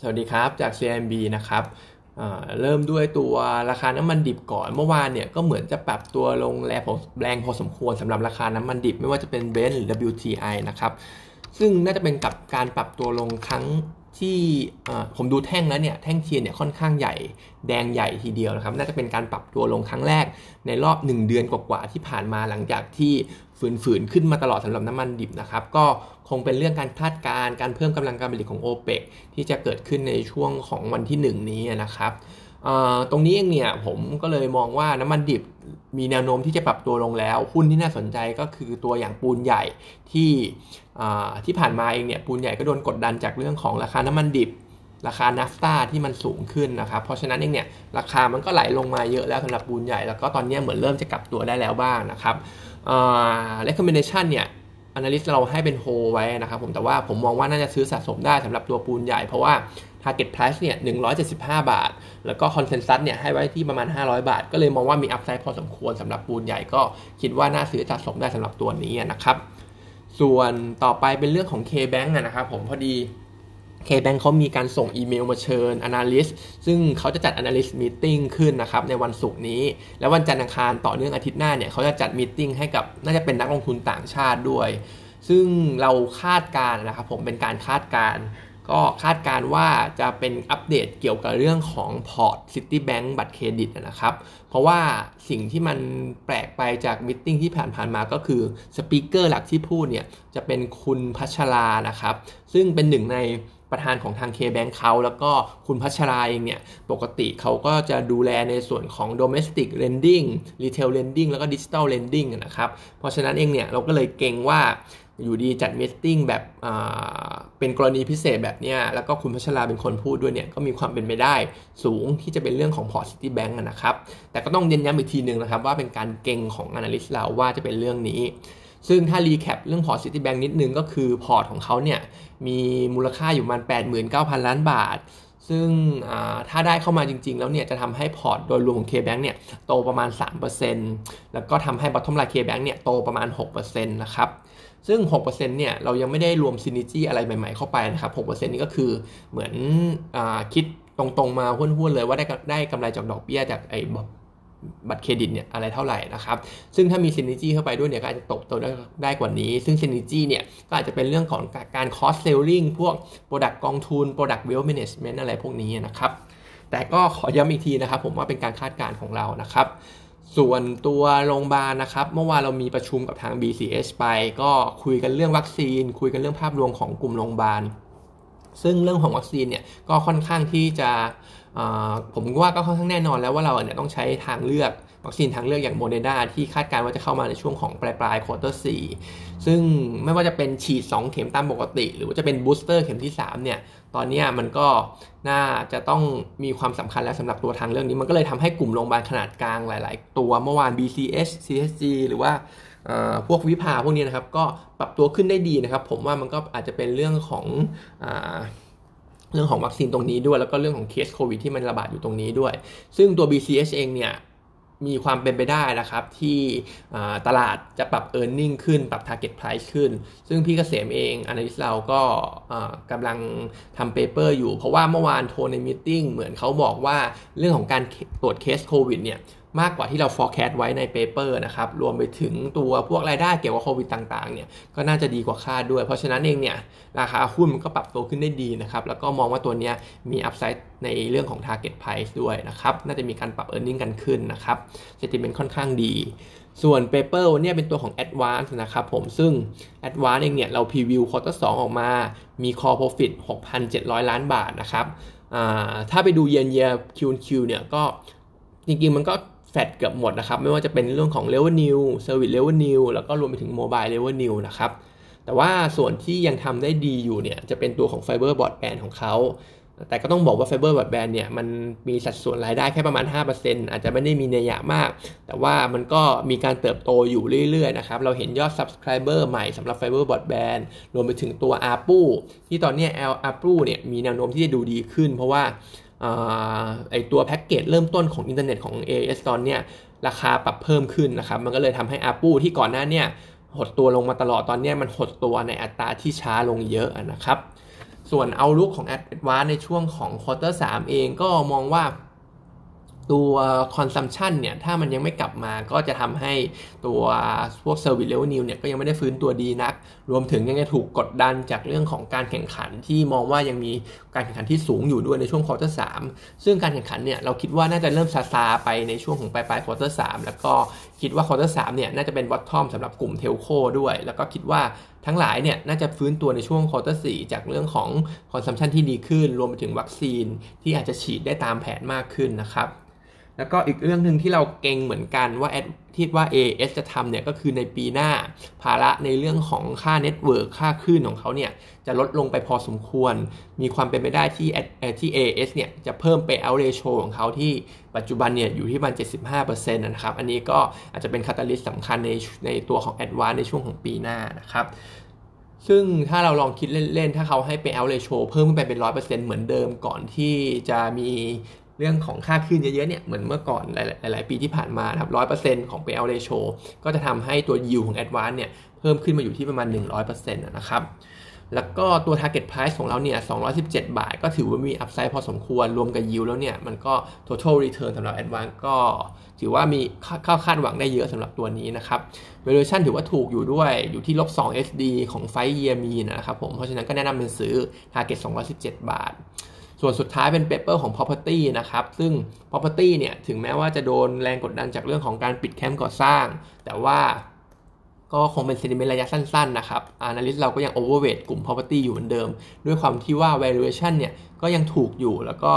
สวัสดีครับ จาก CMB นะครับเริ่มด้วยตัวราคาน้ำมันดิบก่อน เมื่อวานเนี่ยก็เหมือนจะปรับตัวลงแรงพอแรงพอสมควรสำหรับราคาน้ำมันดิบ ไม่ว่าจะเป็นเบนซ์หรือ WTI นะครับ ซึ่งน่าจะเป็นกับการปรับตัวลงครั้ง ที่ผมดูแท่งแล้วเนี่ยแท่งเทียนเนี่ยค่อนข้างใหญ่แดงใหญ่ทีเดียวนะครับ น่าจะเป็นการปรับตัวลงครั้งแรกในรอบ 1 เดือนกว่าๆที่ผ่านมาหลังจากที่ฝืนๆขึ้นมาตลอดสำหรับน้ำมันดิบนะครับ ก็คงเป็นเรื่องการคาดการณ์การเพิ่มกำลังการผลิตของ o p e ปที่จะเกิดขึ้นในช่วงของวันที่ 1 นี้นะครับ ตรงนี้เองเนี่ยผมก็เลยมองว่าน้ำมันดิบมีแนวโน้มที่จะปรับตัวลงแล้ว หุ้นที่น่าสนใจก็คือตัวอย่างปูนใหญ่ที่ที่ผ่านมาเองเนี่ยปูนใหญ่ก็โดนกดดันจากเรื่องของราคาน้ำมันดิบ ราคานาฟตาที่มันสูงขึ้นนะครับ เพราะฉะนั้นเองเนี่ยราคามันก็ไหลลงมาเยอะแล้วสำหรับปูนใหญ่แล้วก็ตอนนี้เหมือนเริ่มจะกลับตัวได้แล้วบ้างนะครับเอ่อ recommendation เนี่ย analyst เราให้เป็นโฮไว้นะครับผมแต่ว่าผมมองว่าน่าจะซื้อสะสมได้สำหรับตัวปูนใหญ่ เพราะว่า target price เนี่ย175 บาท แล้วก็ consensus เนี่ยให้ไว้ที่ประมาณ 500 บาท ก็เลยมองว่ามี upside พอสมควรสำหรับปูนใหญ่ก็คิดว่าน่าซื้อสะสมได้สำหรับตัวนี้นะครับส่วนต่อไปเป็นเรื่องของ K-Bank นะครับผมพอดี K-Bank เขามีการส่งอีเมลมาเชิญ Analyst ซึ่งเขาจะจัด Analyst Meeting ขึ้นนะครับในวันศุกร์นี้ แล้ววันจันทร์อังคารต่อเนื่องอาทิตย์หน้าเนี่ยเขาจะจัด meeting ให้กับน่าจะเป็นนักลงทุนต่างชาติด้วย ซึ่งเราคาดการณ์นะครับผมเป็นการคาดการณ์ ก็คาดการณ์ว่าจะเป็นอัปเดตเกี่ยวกับเรื่องของพอร์ต Citibank บัตรเครดิตนะครับ เพราะว่าสิ่งที่มันแปลกไปจาก meeting ที่ผ่านๆมาก็คือ speaker หลักที่พูดเนี่ยจะเป็นคุณพัชรานะครับ ซึ่งเป็นหนึ่งใน ประธานของทาง K-Bank เขาแล้วก็คุณพัชราเองเนี่ย ปกติเขาก็จะดูแลในส่วนของ domestic lending retail lending แล้วก็ digital lending นะครับ เพราะฉะนั้นเองเนี่ยเราก็เลยเก็งว่าอยู่ดีจัด meeting แบบเป็นกรณีพิเศษแบบเนี้ยแล้วก็คุณพัชราเป็นคนพูดด้วยเนี่ยก็มีความเป็นไปได้สูงที่จะเป็นเรื่องของพอร์ต Citibank นะครับ แต่ก็ต้องเน้นย้ำอีกทีหนึ่งนะครับ ว่าเป็นการเก่งของ Analyst เราว่าจะเป็นเรื่องนี้ ซึ่งถ้า recap เรื่องพอร์ต Citibank นิดนึงก็คือพอร์ตของเขาเนี่ยมีมูลค่าอยู่ประมาณ 89,000 ล้านบาท ซึ่งถ้าได้เข้ามาจริง ๆ แล้วเนี่ยจะทำให้พอร์ตโดยรวมของ K-Bank เนี่ยโตประมาณ 3%แล้วก็ทำให้ bottom line K-Bank เนี่ยโตประมาณ 6%นะครับซึ่ง 6%เนี่ย เรายังไม่ได้รวม synergy อะไรใหม่ ๆ เข้าไปนะครับ 6%นี่ก็คือเหมือนอคิดตรงๆมาหุ้นๆเลยว่าได้ได้กำไรจากดอกเบี้ยจากไอ้ บัตรเครดิตเนี่ยอะไรเท่าไหร่นะครับ ซึ่งถ้ามี synergy เข้าไปด้วยเนี่ยก็อาจจะตกตัวได้ได้กว่านี้ ซึ่ง synergy เนี่ยก็อาจจะเป็นเรื่องของการคอสเซลลิงพวกโปรดักต์กองทุนโปรดักต์เวล l ์แมネจเมนต์อะไรพวกนี้นะครับ แต่ก็ขอย้ำอีกทีนะครับ ผมว่าเป็นการคาดการณ์ของเรานะครับส่วนตัวโรงพยาบาลนะครับ เมื่อวานเรามีประชุมกับทาง BCH ไป ก็คุยกันเรื่องวัคซีน คุยกันเรื่องภาพรวมของกลุ่มโรงพยาบาล ซึ่งเรื่องของวัคซีนเนี่ยก็ค่อนข้างที่จะผมว่าก็ค่อนข้างแน่นอนแล้วว่าเราเนี่ยต้องใช้ทางเลือกวัคซีนทางเลือกอย่างโมเดอร์นาที่คาดการณ์ว่าจะเข้ามาในช่วงของปลายปลาย quarter สี่ซึ่งไม่ว่าจะเป็นฉีด 2 เข็มตามปกติ หรือว่าจะเป็น booster เข็มที่ 3 เนี่ย ตอนนี้มันก็น่าจะต้องมีความสำคัญแล้วสำหรับตัวทางเลือกนี้ มันก็เลยทำให้กลุ่มโรงพยาบาลขนาดกลางหลาย ๆ ตัวเมื่อวาน BCH CHG หรือว่า พวกวิภาพวกนี้นะครับก็ปรับตัวขึ้นได้ดีนะครับ ผมว่ามันก็อาจจะเป็นเรื่องของเรื่องของวัคซีนตรงนี้ด้วย แล้วก็เรื่องของเคสโควิดที่มันระบาดอยู่ตรงนี้ด้วย ซึ่งตัว BCH เองเนี่ยมีความเป็นไปได้นะครับ ที่ตลาดจะปรับ e a r n i n g ขึ้น ปรับ target price ขึ้น ซึ่งพี่เกษมเอง analyst เราก็กำลังทำ paper อยู่ เพราะว่าเมื่อวานโทรใน meeting เหมือนเขาบอกว่าเรื่องของการตรวจเคสโควิดเนี่ย มากกว่าที่เรา forecast ไว้ใน paper นะครับ รวมไปถึงตัวพวกรายได้เกี่ยวกับโควิดต่างๆ เนี่ยก็น่าจะดีกว่าคาดด้วย เพราะฉะนั้นเองเนี่ยราคาหุ้นมันก็ปรับตัวขึ้นได้ดีนะครับ แล้วก็มองว่าตัวนี้มี upside ในเรื่องของ target price ด้วยนะครับ น่าจะมีการปรับ e a r n i n g กันขึ้นนะครับ sentiment ค่อนข้างดีส่วน paper เนี่ยเป็นตัวของ Advance นะครับผมซึ่ง Advance เองเนี่ยเรา preview quarter สองออกมา มี core profit 6,700 ล้านบาทนะครับถ้าไปดูเยนเยียคิวคิวเนี่ยก็จริงๆมันก็ แฟดเกือบหมดนะครับ ไม่ว่าจะเป็นเรื่องของ revenue service revenue แล้วก็รวมไปถึง mobile revenue นะครับ แต่ว่าส่วนที่ยังทำได้ดีอยู่เนี่ยจะเป็นตัวของ fiber broadband ของเขาแต่ก็ต้องบอกว่า fiber broadband เนี่ยมันมีสัดส่วนรายได้แค่ประมาณ 5%อาจจะไม่ได้มีนัยยะมาก แต่ว่ามันก็มีการเติบโตอยู่เรื่อยๆนะครับ เราเห็นยอด subscriber ใหม่สำหรับ fiber broadband รวมไปถึงตัว ARPU ที่ตอนนี้ ARPU เนี่ยมีแนวโน้มที่จะดูดีขึ้น เพราะว่า ไอตัวแพ็กเกจเริ่มต้นของอินเทอร์เน็ตของ AS ตอนเนี้ยราคาปรับเพิ่มขึ้นนะครับ มันก็เลยทำให้ a ปูที่ก่อนหน้าเนี่ยหดตัวลงมาตลอดตอนนี้มันหดตัวในอัตราที่ช้าลงเยอะนะครับ ส่วน outlook ของ Advance ในช่วงของ quarter 3เองก็มองว่า ตัว consumption เนี่ยถ้ามันยังไม่กลับมาก็จะทำให้ตัวพวก service revenue เนี่ยก็ยังไม่ได้ฟื้นตัวดีนัก รวมถึงยังจะถูกกดดันจากเรื่องของการแข่งขันที่มองว่ายังมีการแข่งขันที่สูงอยู่ด้วยในช่วง quarter สามซึ่งการแข่งขันเนี่ยเราคิดว่าน่าจะเริ่มซาซาไปในช่วงของปลายปลาย quarter สามแล้วก็คิดว่า quarter สามเนี่ยน่าจะเป็น bottom สำหรับกลุ่ม telco ด้วย แล้วก็คิดว่าทั้งหลายเนี่ยน่าจะฟื้นตัวในช่วง quarter สี่จากเรื่องของ consumption ที่ดีขึ้น รวมไปถึงวัคซีนที่อาจจะฉีดได้ตามแผนมากขึ้นนะครับ แล้วก็อีกเรื่องหนึ่งที่เราเก็งเหมือนกันว่าที่ว่า AIS จะทำเนี่ยก็คือในปีหน้า ภาระในเรื่องของค่า network ค่าคลื่นของเขาเนี่ยจะลดลงไปพอสมควร มีความเป็นไปได้ที่ที่ AIS เนี่ยจะเพิ่ม payout ratioของเขาที่ปัจจุบันเนี่ยอยู่ที่ประมาณ75%นะครับ อันนี้ก็อาจจะเป็นคาตาลิสต์สำคัญในในตัวของ a d v a n c e ในช่วงของปีหน้านะครับซึ่งถ้าเราลองคิดเล่น ๆ ถ้าเขาให้ไปเอาเรโชเพิ่มขึ้นไปเป็น 100%เหมือนเดิมก่อนที่จะมี เรื่องของค่าคลื่นเยอะๆเนี่ยเหมือนเมื่อก่อนหลาย ๆ ปีที่ผ่านมาครับร้อยเปอร์เซ็นต์ของ payout ratio ก็จะทำให้ตัว yield ของ advance เนี่ยเพิ่มขึ้นมาอยู่ที่ประมาณ 100%นะครับแล้วก็ตัว target price ของเราเนี่ย 217 บาท ก็ถือว่ามี upside พอสมควร รวมกับ yield แล้วเนี่ย มันก็ total return สำหรับ advance ก็ถือว่ามีข้าคาดหวังได้เยอะสำหรับตัวนี้นะครับ valuation ถือว่าถูกอยู่ด้วย อยู่ที่ลบ 2 SD ของ 5 year mean นะครับผม เพราะฉะนั้นก็แนะนำเป็นซื้อ target 217 บาท ส่วนสุดท้ายเป็นเปเปอร์ของ property นะครับ ซึ่ง property เนี่ย ถึงแม้ว่าจะโดนแรงกดดันจากเรื่องของการปิดแคมป์ก่อสร้าง แต่ว่าก็คงเป็น sentiment ระยะสั้น ๆ นะครับ analyst เราก็ยัง overweight กลุ่ม property อยู่เหมือนเดิม ด้วยความที่ว่า valuation เนี่ย ก็ยังถูกอยู่ แล้วก็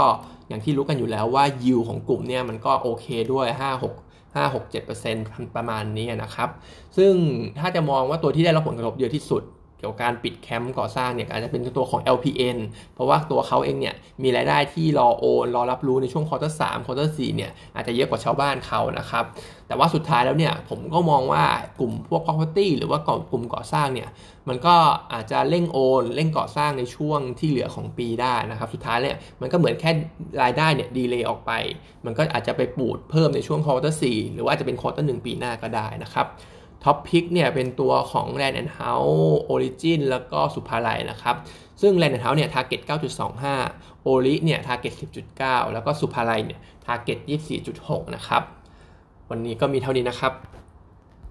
อย่างที่รู้กันอยู่แล้วว่า yield ของกลุ่มเนี่ย มันก็โอเคด้วย 5 6 5 6 7%ประมาณนี้นะครับ ซึ่งถ้าจะมองว่าตัวที่ได้รับผลกระทบเยอะที่สุด เกี่ยวกับการปิดแคมป์ก่อสร้างเนี่ยอาจจะเป็นตัวของ LPN เพราะว่าตัวเขาเองเนี่ยมีรายได้ที่รอโอนรอรับรู้ในช่วง quarter สาม quarter สี่เนี่ยอาจจะเยอะกว่าชาวบ้านเขานะครับ แต่ว่าสุดท้ายแล้วเนี่ยผมก็มองว่ากลุ่มพวก property หรือว่ากลุ่มก่อสร้างเนี่ยมันก็อาจจะเร่งโอนเร่งก่อสร้างในช่วงที่เหลือของปีได้นะครับ สุดท้ายเนี่ยมันก็เหมือนแค่รายได้เนี่ย delay ออกไป มันก็อาจจะไปปูดเพิ่มในช่วง quarter สี่หรือว่าจะเป็น quarter หนึ่งปีหน้าก็ได้นะครับ top pick เนี่ยเป็นตัวของ Land and House Origin แล้วก็ศุภาลัยนะครับ ซึ่ง Land and House เนี่ย target 9.25 ORI เนี่ย target 10.9 แล้วก็สุภาลัยเนี่ย target 24.6 นะครับ วันนี้ก็มีเท่านี้นะครับ